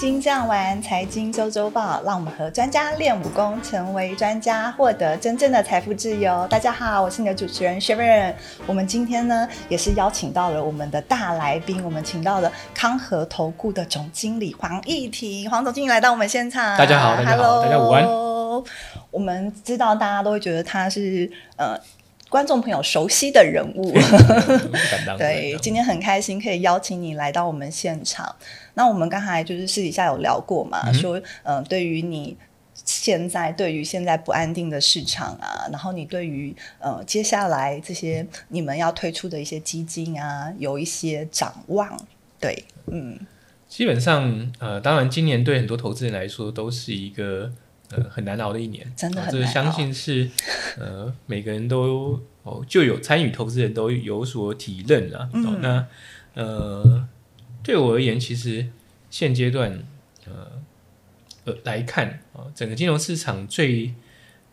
经这样玩，财经周周报，让我们和专家练武功，成为专家，获得真正的财富自由。大家好，我是你的主持人 Sharon。我们今天呢，也是邀请到了我们的大来宾，我们请到了康和投顾的总经理黄义婷，黄总经理来到我们现场。大家好，大家好，大家午安。我们知道大家都会觉得他是呃。观众朋友熟悉的人物，对，今天很开心可以邀请你来到我们现场。那我们刚才就是私底下有聊过嘛，说嗯，对于你现在对于现在不安定的市场啊，然后你对于呃接下来这些你们要推出的一些基金啊，有一些展望。对，嗯，基本上呃，当然今年对很多投资人来说都是一个。呃，很难熬的一年，真的，这相信是呃，每个人都哦，就有参与投资人都有所体认了。那呃，对我而言，其实现阶段呃呃来看啊，整个金融市场最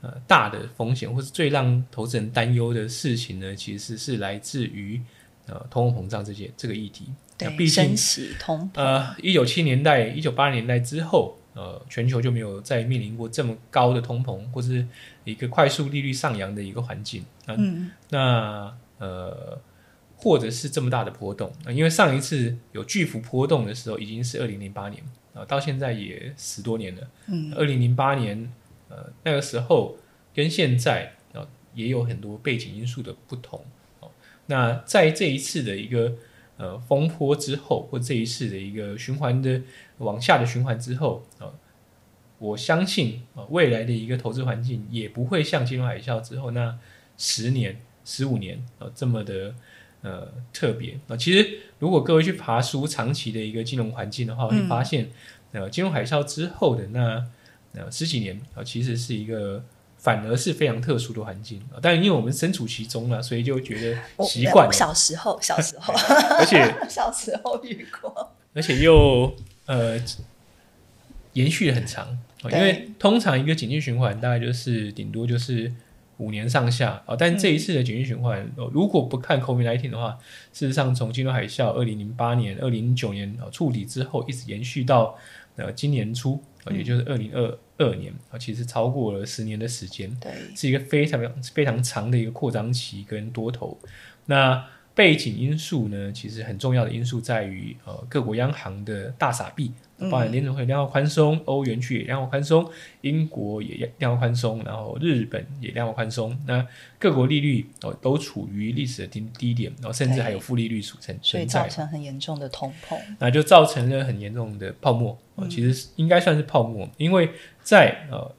呃大的风险，或是最让投资人担忧的事情呢，其实是来自于呃通货膨胀这些这个议题。对，毕竟通呃，一九七年代、一九八年代之后。呃，全球就没有再面临过这么高的通膨，或是一个快速利率上扬的一个环境。嗯，那呃，或者是这么大的波动因为上一次有巨幅波动的时候，已经是二零零八年啊，到现在也十多年了。嗯，二零零八年呃那个时候跟现在啊也有很多背景因素的不同。哦，那在这一次的一个呃风波之后，或这一次的一个循环的。往下的循环之后啊，我相信啊，未来的一个投资环境也不会像金融海啸之后那十年、十五年啊这么的呃特别啊。其实，如果各位去爬书长期的一个金融环境的话，会发现呃，金融海啸之后的那呃十几年啊，其实是一个反而是非常特殊的环境啊。但因为我们身处其中了，所以就觉得习惯。小时候，小时候，而且 小时候遇过，而且又。呃，延续很长，因为通常一个景气循环大概就是顶多就是五年上下啊。但这一次的景气循环，如果不看 COVID-19 的话，事实上从金融海啸二零零八年、二零零九年啊触底之后，一直延续到呃今年初啊，也就是二零二二年啊，其实超过了十年的时间，对，是一个非常非常长的一个扩张期跟多头。那背景因素呢，其实很重要的因素在于，呃，各国央行的大傻币，包含联储会量化宽松，欧元区也量化宽松，英国也量化宽松，然后日本也量化宽松，那各国利率哦都处于历史的低低点，然后甚至还有负利率组成，所以造成很严重的通膨，那就造成了很严重的泡沫，其实应该算是泡沫，因为在呃。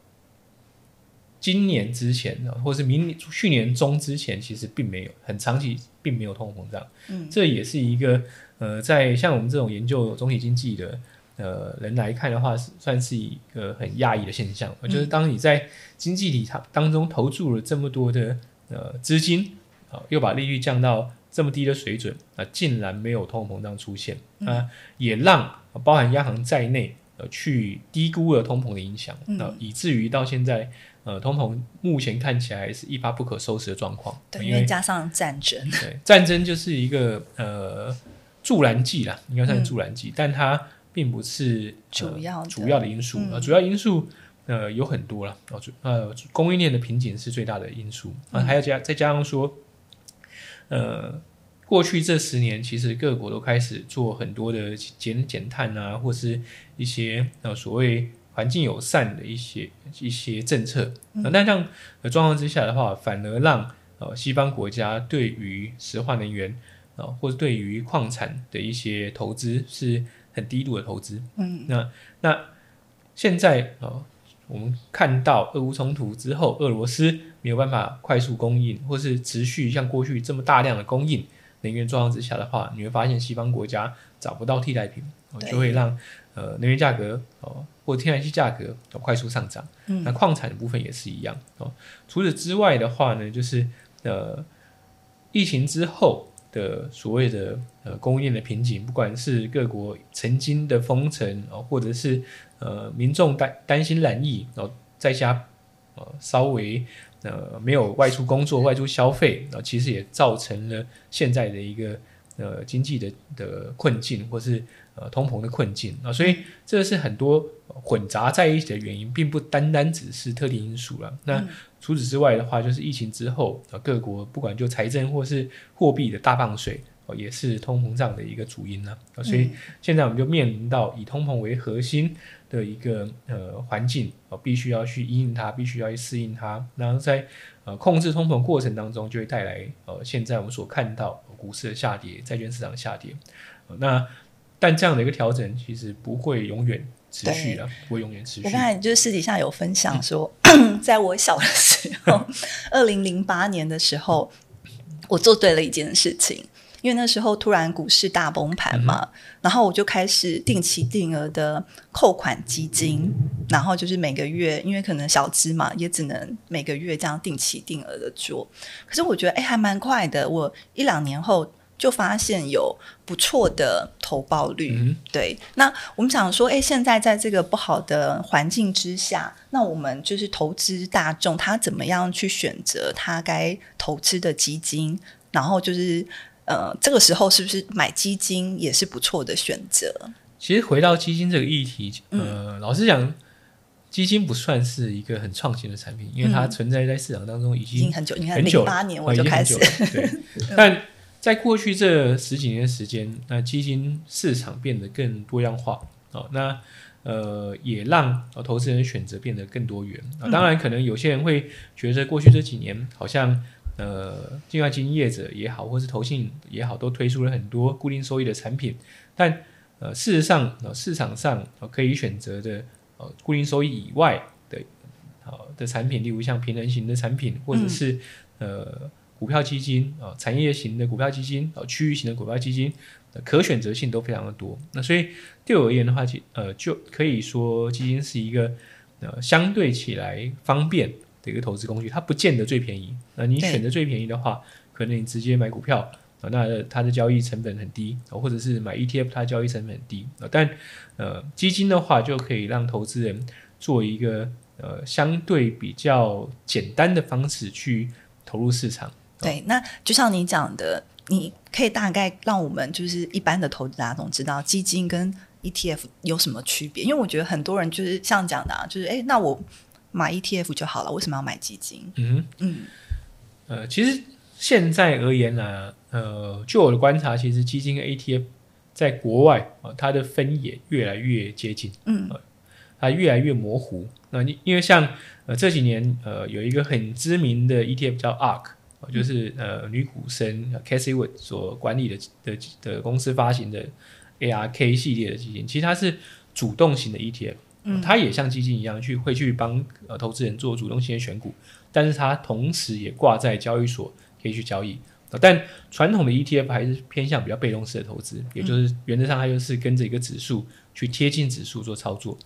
今年之前，或是明年、去年中之前，其实并没有很长期，并没有通货膨胀。嗯，这也是一个呃，在像我们这种研究总体经济的呃人来看的话，是算是一个很讶异的现象。就是当你在经济体它当中投注了这么多的呃资金啊，又把利率降到这么低的水准啊，竟然没有通货膨胀出现啊，也让包含央行在内呃去低估了通膨的影响啊，以至于到现在。呃，通膨目前看起来是一发不可收拾的状况，对，因为加上战争，对，战争就是一个呃助燃剂啦，应该算是助燃剂，但它并不是主要主要的因素啊，主要因素呃有很多了，哦，呃，供应链的瓶颈是最大的因素。啊，还要加再加上说，呃，过去这十年其实各国都开始做很多的减减碳啊，或是一些呃所谓。环境友善的一些一些政策，那这样的状况之下的话，反而让呃西方国家对于石化能源啊，或者对于矿产的一些投资是很低度的投资。嗯，那那现在啊，我们看到俄乌冲突之后，俄罗斯没有办法快速供应，或是持续像过去这么大量的供应能源状况之下的话，你会发现西方国家找不到替代品，就会让呃能源价格哦。或天然气价格快速上涨，那矿产的部分也是一样哦。除此之外的话呢，就是呃，疫情之后的所谓的呃供应的瓶颈，不管是各国曾经的封城哦，或者是呃民众担担心染疫，然后在家呃稍微呃没有外出工作、外出消费，然后其实也造成了现在的一个呃经济的的困境，或是。呃通膨的困境啊，所以这是很多混杂在一起的原因，并不单单只是特定因素了。那除此之外的话，就是疫情之后啊，各国不管就财政或是货币的大放水，哦，也是通膨胀的一个主因了。啊，所以现在我们就面临到以通膨为核心的一个呃环境啊，必须要去应它，必须要去适应它。然后在呃控制通膨过程当中，就会带来呃现在我们所看到股市的下跌、债券市场下跌。那但这样的一个调整，其实不会永远持续的，不会永远持续。我刚才就是私底下有分享说，在我小的时候，二零零八年的时候，我做对了一件事情，因为那时候突然股市大崩盘嘛，然后我就开始定期定额的扣款基金，然后就是每个月，因为可能小资嘛，也只能每个月这样定期定额的做。可是我觉得，哎，还蛮快的，我一两年后。就发现有不错的投报率，对。那我们想说，哎，现在在这个不好的环境之下，那我们就是投资大众，他怎么样去选择他该投资的基金？然后就是，呃，这个时候是不是买基金也是不错的选择？其实回到基金这个议题，呃，老实讲，基金不算是一个很创新的产品，因为它存在在市场当中已经很久，你看零八年我就开始，对，但。在过去这十几年时间，那基金市场变得更多样化哦，那呃也让投资人选择变得更多元啊。当然，可能有些人会觉得过去这几年好像呃，境外基金业者也好，或是投信也好，都推出了很多固定收益的产品，但呃事实上，市场上可以选择的呃固定收益以外的好的产品，例如像平衡型的产品，或者是呃。股票基金啊，产业型的股票基金啊，区域型的股票基金，可选择性都非常的多。那所以对我而言的话，其呃就可以说基金是一个呃相对起来方便的一个投资工具。它不见得最便宜。那你选择最便宜的话，可能你直接买股票啊，那它的交易成本很低啊，或者是买 ETF，它交易成本很低啊。但呃基金的话，就可以让投资人做一个呃相对比较简单的方式去投入市场。对，那就像你讲的，你可以大概让我们就是一般的投资大众知道基金跟 ETF 有什么区别，因为我觉得很多人就是像讲的，啊，就是哎，那我买 ETF 就好了，为什么要买基金？嗯嗯，呃，其实现在而言呢，呃，就我的观察，其实基金跟 ETF 在国外啊，它的分野越来越接近，嗯，它越来越模糊。那你因为像呃这几年呃有一个很知名的 ETF 叫 ARK。就是呃，女股神 Cassie Wood 所管理的的的公司发行的 ARK 系列的基金，其实它是主动型的 ETF，它也像基金一样去会去帮呃投资人做主动型的选股，但是它同时也挂在交易所可以去交易。但传统的 ETF 还是偏向比较被动式的投资，也就是原则上它就是跟着一个指数去贴近指数做操作。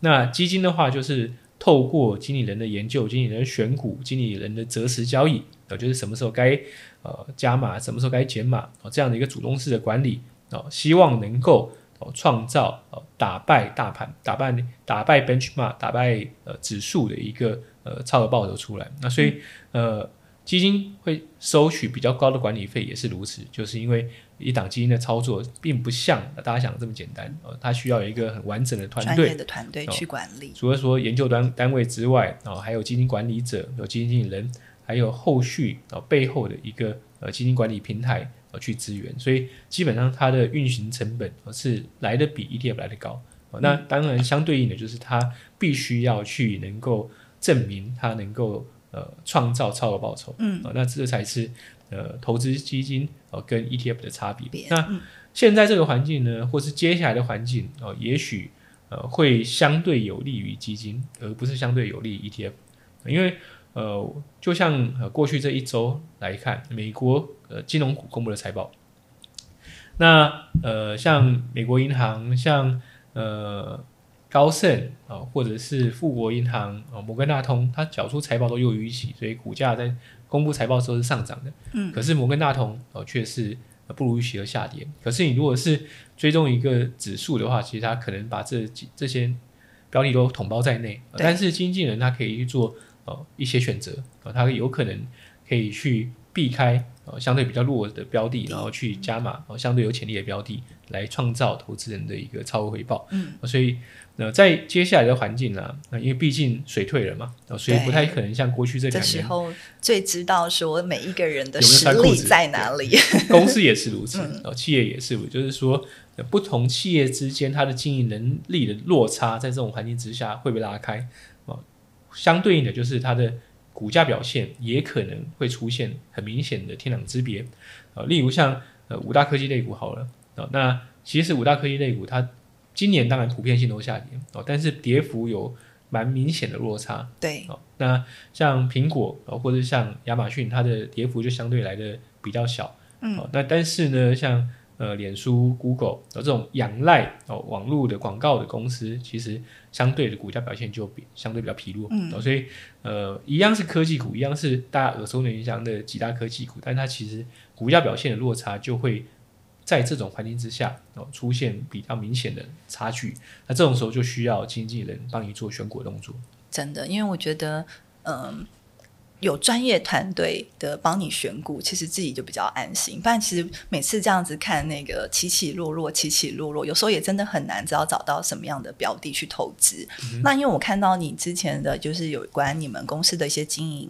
那基金的话，就是透过经理人的研究、经理人选股、经理人的择时交易。就是什么时候该呃加码，什么时候该减码哦，这样的一个主动式的管理哦，希望能够哦创造哦打败大盘、打败打败 benchmark、打败呃指数的一个呃超额报酬出来。那所以呃基金会收取比较高的管理费也是如此，就是因为一档基金的操作并不像大家想的这么简单哦，它需要有一个很完整的团队的团队去管理。除了说研究单单位之外哦，还有基金管理者、有基金经理人。还有后续啊背后的一个呃基金管理平台呃去支援，所以基本上它的运行成本是来的比 ETF 来的高。那当然相对应的就是它必须要去能够证明它能够呃创造超额报酬。嗯，那这才是呃投资基金呃跟 ETF 的差别。那现在这个环境呢，或是接下来的环境哦，也许呃会相对有利于基金，而不是相对有利于 ETF，因为。呃，就像呃过去这一周来看，美国呃金融股公布的财报，那呃像美国银行，像呃高盛啊，或者是富国银行啊，摩根大通，它缴出财报都优于预期，所以股价在公布财报时候是上涨的。嗯，可是摩根大通哦却是不如预期而下跌。可是你如果是追踪一个指数的话，其实它可能把这几这些标的都统包在内，但是经纪人他可以去做。哦，一些选择啊，他有可能可以去避开呃相对比较弱的标的，然后去加码呃相对有潜力的标的，来创造投资人的一个超额回报。嗯，所以那在接下来的环境呢，那因为毕竟水退了嘛，呃所以不太可能像过去这这两年，时候最知道说每一个人的实力在哪里。公司也是如此，企业也是如此，就是说。呃不同企业之间，它的经营能力的落差，在这种环境之下会被拉开哦、相对应的，就是它的股价表现也可能会出现很明显的天壤之别。呃，例如像呃五大科技类股好了，啊、那其实五大科技类股它今年当然普遍性都下跌哦，但是跌幅有蛮明显的落差。对，哦，那像苹果哦，或者像亚马逊，它的跌幅就相对来的比较小。嗯哦，那但是呢，像呃脸书、Google 哦这种仰赖哦网络的广告的公司，其实相对的股价表现就比相对比较疲弱。嗯哦，所以呃一样是科技股，一样是大家耳熟能详的几大科技股，但它其实股价表现的落差就会。在这种环境之下，哦，出现比较明显的差距，那这种时候就需要经纪人帮你做选股的动作。真的，因为我觉得，嗯。有专业团队的帮你选股，其实自己就比较安心。不然，其实每次这样子看那个起起落落、起起落落，有时候也真的很难知道找到什么样的标的去投资。那因为我看到你之前的就是有关你们公司的一些经营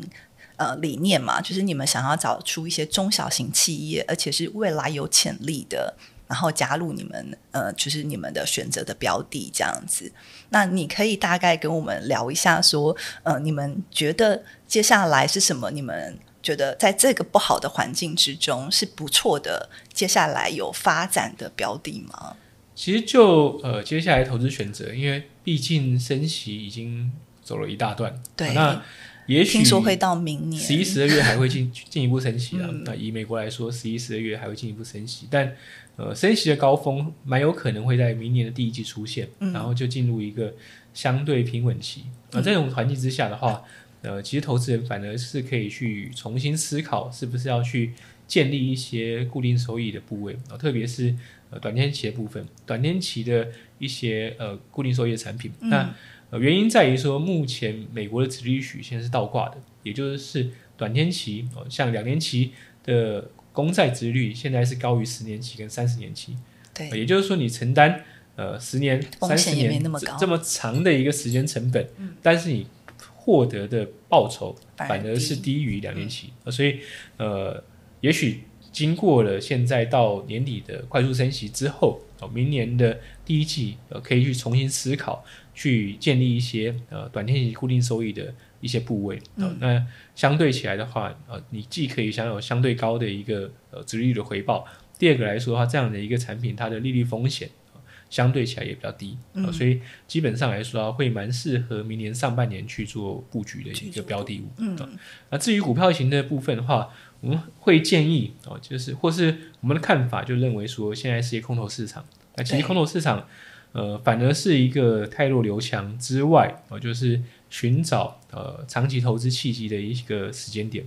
呃理念嘛，就是你们想要找出一些中小型企业，而且是未来有潜力的，然后加入你们呃，就是你们的选择的标的这样子。那你可以大概跟我们聊一下，说呃，你们觉得接下来是什么？你们觉得在这个不好的环境之中是不错的，接下来有发展的标的吗？其实就呃接下来投资选择，因为毕竟升息已经走了一大段，对那也许听说会到明年十一、十二月还会进进一步升息啊。嗯 那以美国来说，十一、十二月还会进一步升息，但呃升息的高峰蛮有可能会在明年的第一季出现，嗯然后就进入一个相对平稳期。那、这种环境之下的话，呃，其实投资人反而是可以去重新思考，是不是要去建立一些固定收益的部位啊、特别是呃短天期的部分，短天期的一些呃固定收益的产品。那呃原因在于说，目前美国的殖利率曲线是倒挂的，也就是短天期哦、像两年期的公债殖率现在是高于十年期跟三十年期，对。呃也就是说你承担呃十年、三十年这这么长的一个时间成本，但是你获得的报酬反而是低低于两年期，呃所以呃，也许经过了现在到年底的快速升息之后，哦，明年的第一季呃，可以去重新思考，去建立一些呃短天期固定收益的一些部位。呃那相对起来的话，呃，你既可以享有相对高的一个呃殖利率的回报，第二个来说的话，这样的一个产品它的利率风险。呃相对起来也比较低，呃所以基本上来说啊，会蛮适合明年上半年去做布局的一个标的物。嗯呃那至于股票型的部分的话，我们会建议哦，就是或是我们的看法就认为说，现在是一个空头市场。那其实空头市场，呃，反而是一个太弱留强之外，哦、就是寻找呃长期投资契机的一个时间点。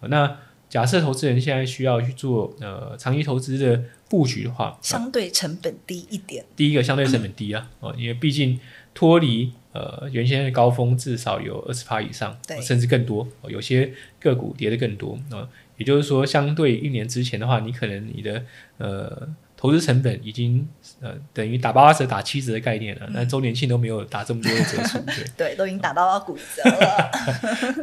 呃那假设投资人现在需要去做呃长期投资的布局的话，相对成本低一点，第一个相对成本低啊，哦，因为毕竟脱离呃原先的高峰至少有二十趴以上，甚至更多、哦有些个股跌得更多啊、哦也就是说，相对一年之前的话，你可能你的呃投资成本已经呃等于打八折、打七折的概念了，那周年庆都没有打这么多的折数，对。对，都已经打到骨折了。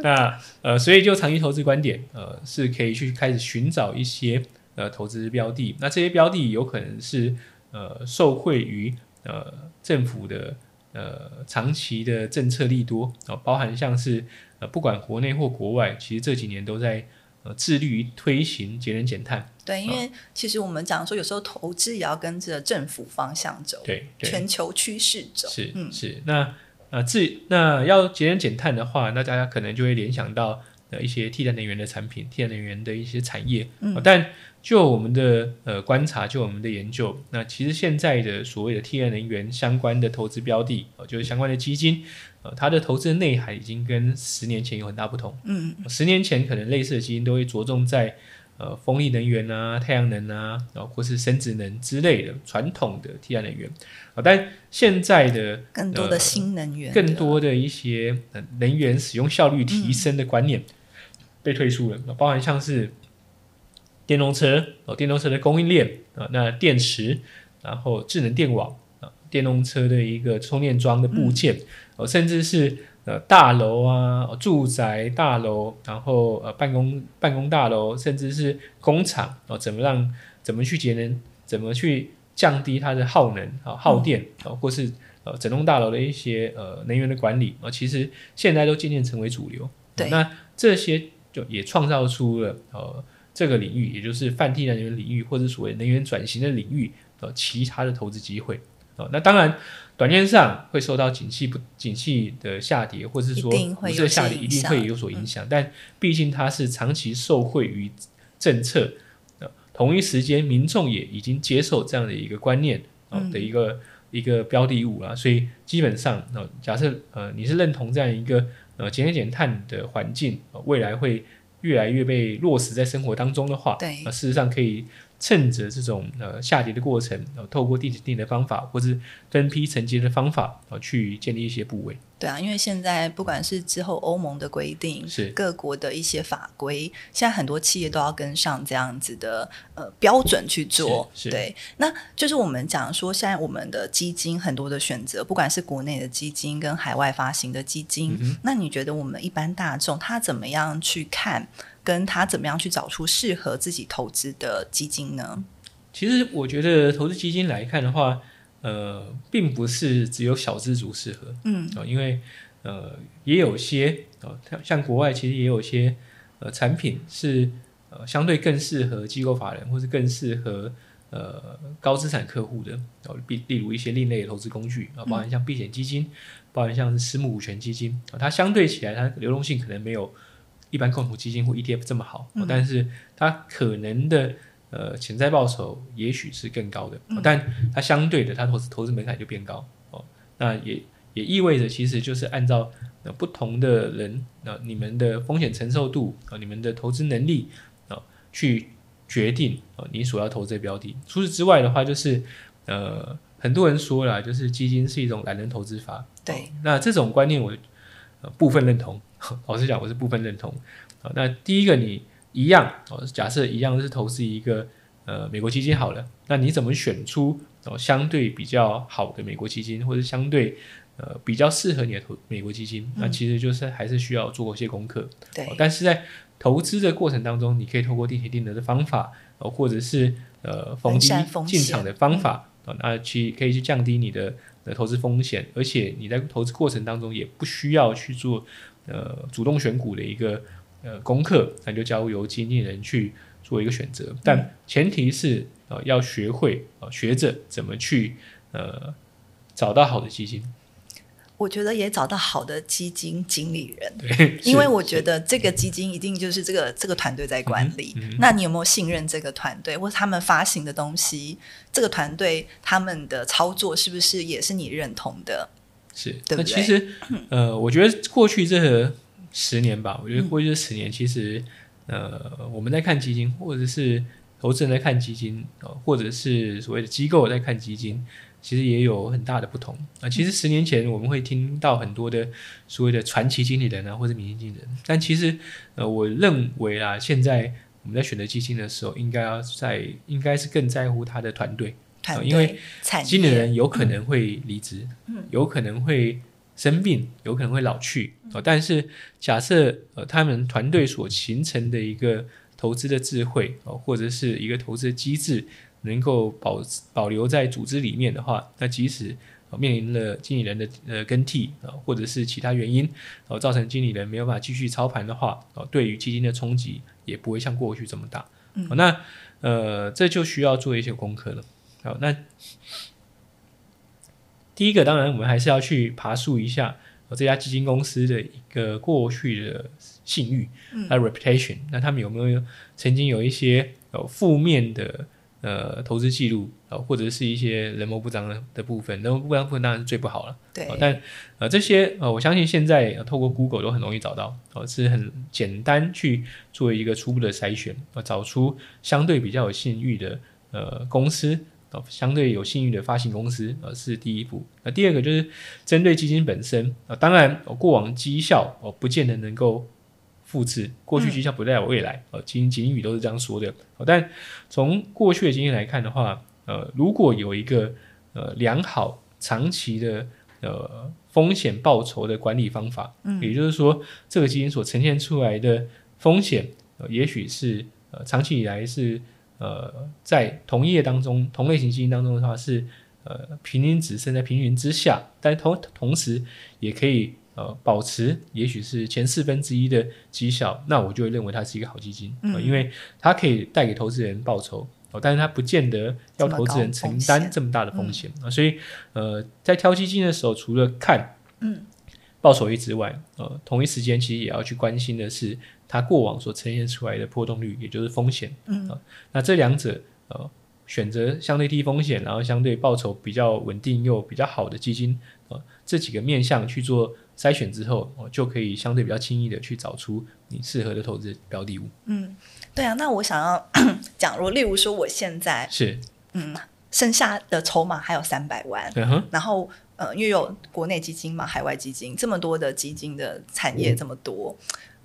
那呃，所以就长期投资观点，呃，是可以去开始寻找一些呃投资标的。那这些标的有可能是呃受惠于呃政府的呃长期的政策利多啊、包含像是呃不管国内或国外，其实这几年都在呃致力于推行节能减碳。对，因为其实我们讲说，有时候投资也要跟着政府方向走，对对，全球趋势走。是嗯，是，那呃，自那要节能减碳的话，那大家可能就会联想到呃一些替代能源的产品、替代能源的一些产业。嗯呃但就我们的呃观察，就我们的研究，那其实现在的所谓的替代能源相关的投资标的，呃、就是相关的基金，呃，它的投资的内涵已经跟十年前有很大不同。嗯，十年前可能类似的基金都会着重在呃风力能源啊、太阳能啊，然后或是生质能之类的传统的替代能源。啊、但现在的更多的新能源，更多的一些呃能源使用效率提升的观念被推出了，包含像是电动车哦，电动车的供应链啊，那电池，然后智能电网啊，电动车的一个充电桩的部件哦，甚至是呃大楼啊，住宅大楼，然后呃办公办公大楼，甚至是工厂哦，怎么让怎么去节能，怎么去降低它的耗能啊耗电啊，或是呃整栋大楼的一些呃能源的管理啊，其实现在都渐渐成为主流。对，那这些就也创造出了呃这个领域，也就是泛替代能源领域或者所谓能源转型的领域呃其他的投资机会哦。那当然，短线上会受到景气不景气的下跌，或者是说股市的下跌一定会有所影响，但毕竟它是长期受惠于政策，呃，同一时间民众也已经接受这样的一个观念啊的一个一个标的物啊，所以基本上呃，假设呃你是认同这样一个。呃，减减减碳的环境，未来会越来越被落实在生活当中的话，对，事实上可以。趁着这种呃下跌的过程，然呃，透过定时定的方法，或是分批承接的方法，啊，去建立一些部位。对啊，因为现在不管是之后欧盟的规定，是各国的一些法规，现在很多企业都要跟上这样子的呃标准去做。对，那就是我们讲说，现在我们的基金很多的选择，不管是国内的基金跟海外发行的基金，那你觉得我们一般大众他怎么样去看？跟他怎么样去找出适合自己投资的基金呢？其实我觉得投资基金来看的话，呃，并不是只有小资族适合，嗯，啊，因为呃，也有些啊，像国外其实也有些呃产品是呃相对更适合机构法人，或是更适合呃高资产客户的，哦，例例如一些另类的投资工具啊，包含像避险基金，包含像是私募股权基金啊，它相对起来它流动性可能没有。一般共同基金或 ETF 这么好，但是它可能的呃潜在报酬也许是更高的，但它相对的它投资投资门槛就变高哦。那也也意味着其实就是按照不同的人啊你们的风险承受度啊你们的投资能力啊去决定啊你所要投资的标的。除此之外的话，就是呃很多人说了，就是基金是一种懒人投资法。对，那这种观念我部分认同。老实讲，我是部分认同。啊，那第一个你一样哦，假设一样是投资一个呃美国基金好了，那你怎么选出哦相对比较好的美国基金，或者相对呃比较适合你的投美国基金？那其实就是还是需要做一些功课。对，但是在投资的过程当中，你可以透过定期定额的方法，哦，或者是呃逢低进场的方法啊，那去可以去降低你的的投资风险，而且你在投资过程当中也不需要去做。呃，主动选股的一个呃功课，那就交由经纪人去做一个选择，但前提是呃要学会啊学着怎么去呃找到好的基金。我觉得也找到好的基金经理人，对，因为我觉得这个基金一定就是这个这个团队在管理。那你有没有信任这个团队，或者他们发行的东西，这个团队他们的操作是不是也是你认同的？是，那其实，呃，我觉得过去这十年吧，我觉得过去这十年，其实，呃，我们在看基金，或者是投资人在看基金，呃，或者是所谓的机构在看基金，其实也有很大的不同啊。其实十年前我们会听到很多的所谓的传奇经理人啊，或者明星经理人，但其实，呃，我认为啊，现在我们在选择基金的时候，应该要在，应该是更在乎他的团队。因为经理人有可能会离职，有可能会生病，有可能会老去啊。但是假设呃他们团队所形成的一个投资的智慧哦，或者是一个投资的机制，能够保保留在组织里面的话，那即使面临了经理人的呃更替啊，或者是其他原因啊，造成经理人没有办法继续操盘的话哦，对于基金的冲击也不会像过去这么大。那呃这就需要做一些功课了。好，那第一个当然，我们还是要去爬树一下这家基金公司的一个过去的信誉，它的 reputation。那他们有没有曾经有一些呃负面的呃投资记录啊，或者是一些人谋不章的的部分？人谋不章部分当然是最不好了。对，但呃这些呃，我相信现在透过 Google 都很容易找到，哦，是很简单去做一个初步的筛选，啊，找出相对比较有信誉的呃公司。相对有信誉的发行公司，呃，是第一步。那第二个就是针对基金本身，啊，当然过往绩效哦，不见得能够复制，过去绩效不代表未来，呃，金金语都是这样说的。但从过去的经验来看的话，呃，如果有一个呃良好长期的呃风险报酬的管理方法，嗯，也就是说，这个基金所呈现出来的风险，呃，也许是呃长期以来是呃在同业当中同类型基金当中的话是呃平均值是在平均之下，但同同时也可以。呃，保持也许是前四分之一的绩效，那我就会认为它是一个好基金，嗯，因为它可以带给投资人报酬，哦，但是它不见得要投资人承担这么大的风险啊，所以呃，在挑基金的时候，除了看嗯。报酬率之外，呃，同一时间其实也要去关心的是它过往所呈现出来的波动率，也就是风险，嗯啊，那这两者呃选择相对低风险，然后相对报酬比较稳定又比较好的基金，啊，这几个面向去做。筛选之后，哦，就可以相对比较轻易的去找出你适合的投资标的物。嗯，对啊。那我想要 讲，如果例如说我现在是嗯，剩下的筹码还有三百万，然后呃，因为有国内基金嘛，海外基金这么多的基金的产业这么多。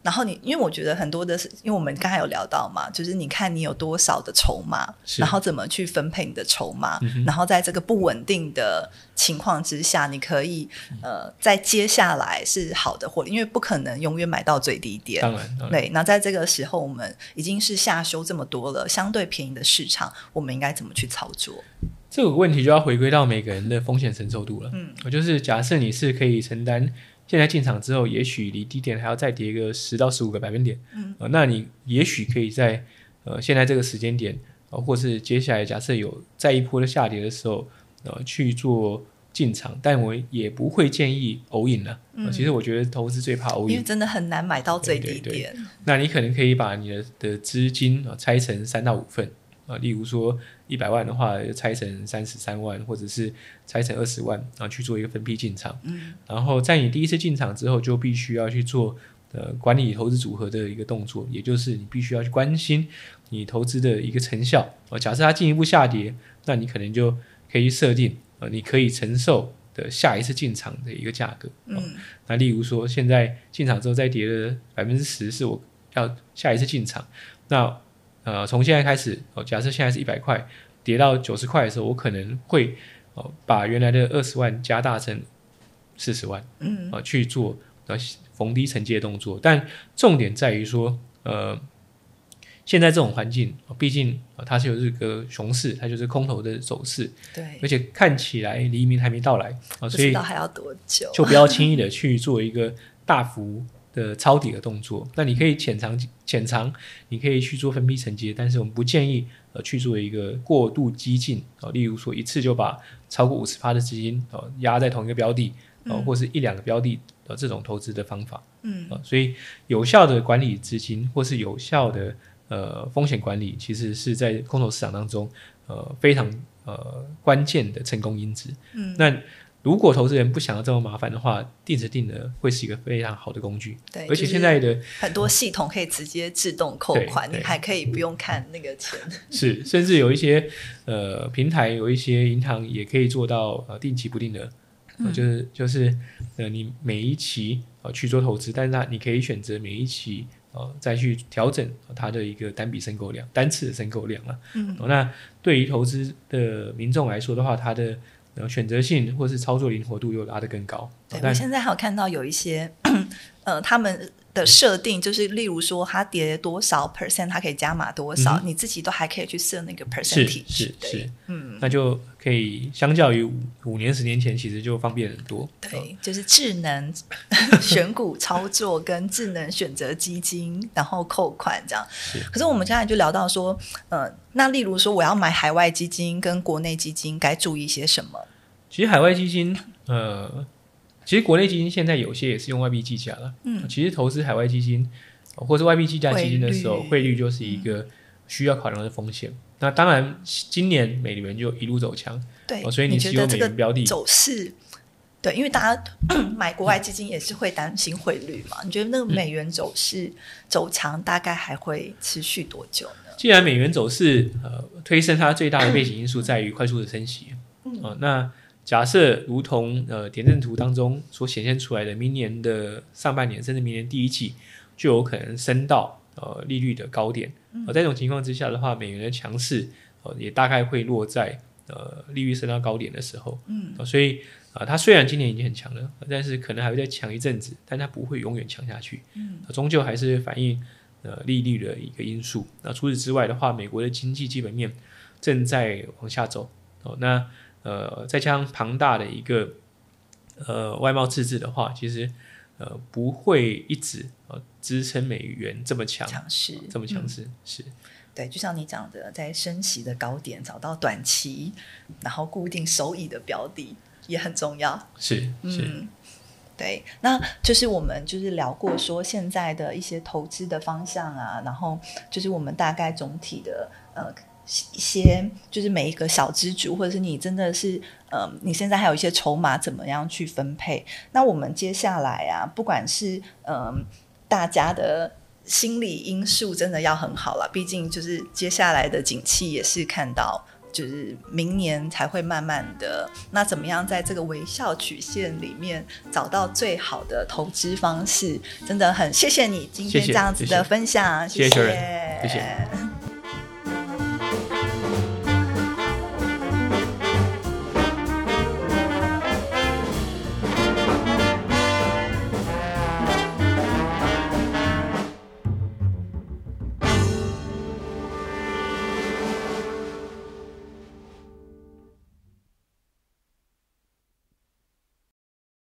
然后你，因为我觉得很多的是，因为我们刚才有聊到嘛，就是你看你有多少的筹码，然后怎么去分配你的筹码，然后在这个不稳定的情况之下，你可以呃，在接下来是好的获利，因为不可能永远买到最低点。当然，对。那在这个时候，我们已经是下修这么多了，相对便宜的市场，我们应该怎么去操作？这个问题就要回归到每个人的风险承受度了。嗯，我就是假设你是可以承担。现在进场之后，也许离低点还要再跌个十到十五个百分点，嗯，呃，那你也许可以在呃现在这个时间点，呃，或是接下来假设有再一波的下跌的时候，呃，去做进场，但我也不会建议偶影了。嗯，其实我觉得投资最怕偶影，因为真的很难买到最低点。那你可能可以把你的的资金啊拆成三到五份。啊，例如说一百万的话，拆成三十三万，或者是拆成二十万，然后去做一个分批进场。嗯，然后在你第一次进场之后，就必须要去做呃管理投资组合的一个动作，也就是你必须要去关心你投资的一个成效。哦，假设它进一步下跌，那你可能就可以设定呃你可以承受的下一次进场的一个价格。嗯，那例如说现在进场之后再跌了百分之十，是我要下一次进场，那。呃，从现在开始，哦，假设现在是一百块，跌到九十块的时候，我可能会哦把原来的二十万加大成四十万，嗯，啊去做呃逢低承接动作。但重点在于说，呃，现在这种环境，毕竟它是有这个熊市，它就是空头的走势，对，而且看起来黎明还没到来啊，所以还要多久？就不要轻易的去做一个大幅。的抄底的动作，那你可以潜藏潜藏，你可以去做分批承接，但是我们不建议呃去做一个过度激进啊，例如说一次就把超过五十趴的资金哦压在同一个标的哦，或是一两个标的的这种投资的方法，嗯。啊，所以有效的管理资金或是有效的呃风险管理，其实是在空头市场当中呃非常呃关键的成功因子，嗯，那。如果投资人不想要这么麻烦的话，定时定额会是一个非常好的工具。对，而且现在的很多系统可以直接自动扣款，你还可以不用看那个钱。是，甚至有一些呃平台，有一些银行也可以做到呃定期不定额，就是就是呃你每一期呃去做投资，但是它你可以选择每一期呃再去调整它的一个单笔申购量、单次的申购量了。嗯，那对于投资的民众来说的话，它的选择性或是操作灵活度又拉得更高。对我现在还有看到有一些，呃，他们的设定就是，例如说它跌多少 percent，它可以加码多少，你自己都还可以去设那个 percent。是是是，嗯，那就可以相较于五五年、十年前，其实就方便很多。对，就是智能 选股操作跟智能选择基金，然后扣款这样。可是我们刚才就聊到说，呃，那例如说我要买海外基金跟国内基金，该注意些什么？其实海外基金，呃，其实国内基金现在有些也是用外币计价了。嗯，其实投资海外基金或是外币计价基金的时候，汇率就是一个需要考量的风险。那当然，今年美元就一路走强，对，所以你持有美元标的走势，对，因为大家 买国外基金也是会担心汇率嘛。你觉得那个美元走势走强，大概还会持续多久呢？既然美元走势呃推升，它最大的背景因素在于快速的升息，嗯，那。假设如同呃点阵图当中所显现出来的，明年的上半年甚至明年第一季就有可能升到呃利率的高点。在这种情况之下的话，美元的强势呃也大概会落在呃利率升到高点的时候。嗯，所以啊，它虽然今年已经很强了，但是可能还会再强一阵子，但它不会永远强下去。嗯，终究还是反映呃利率的一个因素。那除此之外的话，美国的经济基本面正在往下走。哦，那呃再加上庞大的一个呃外贸赤字的话，其实。呃，不会一直呃支撑美元这么强强势，这么强势是。对，就像你讲的，在升息的高点找到短期，然后固定收益的标的也很重要。是，嗯，对，那就是我们就是聊过说现在的一些投资的方向啊，然后就是我们大概总体的呃。一些就是每一个小资主，或者是你真的是，嗯，你现在还有一些筹码，怎么样去分配？那我们接下来啊，不管是嗯，大家的心理因素真的要很好了，毕竟就是接下来的景气也是看到，就是明年才会慢慢的。那怎么样在这个微笑曲线里面找到最好的投资方式？真的很谢谢你今天这样子的分享，谢谢，谢谢。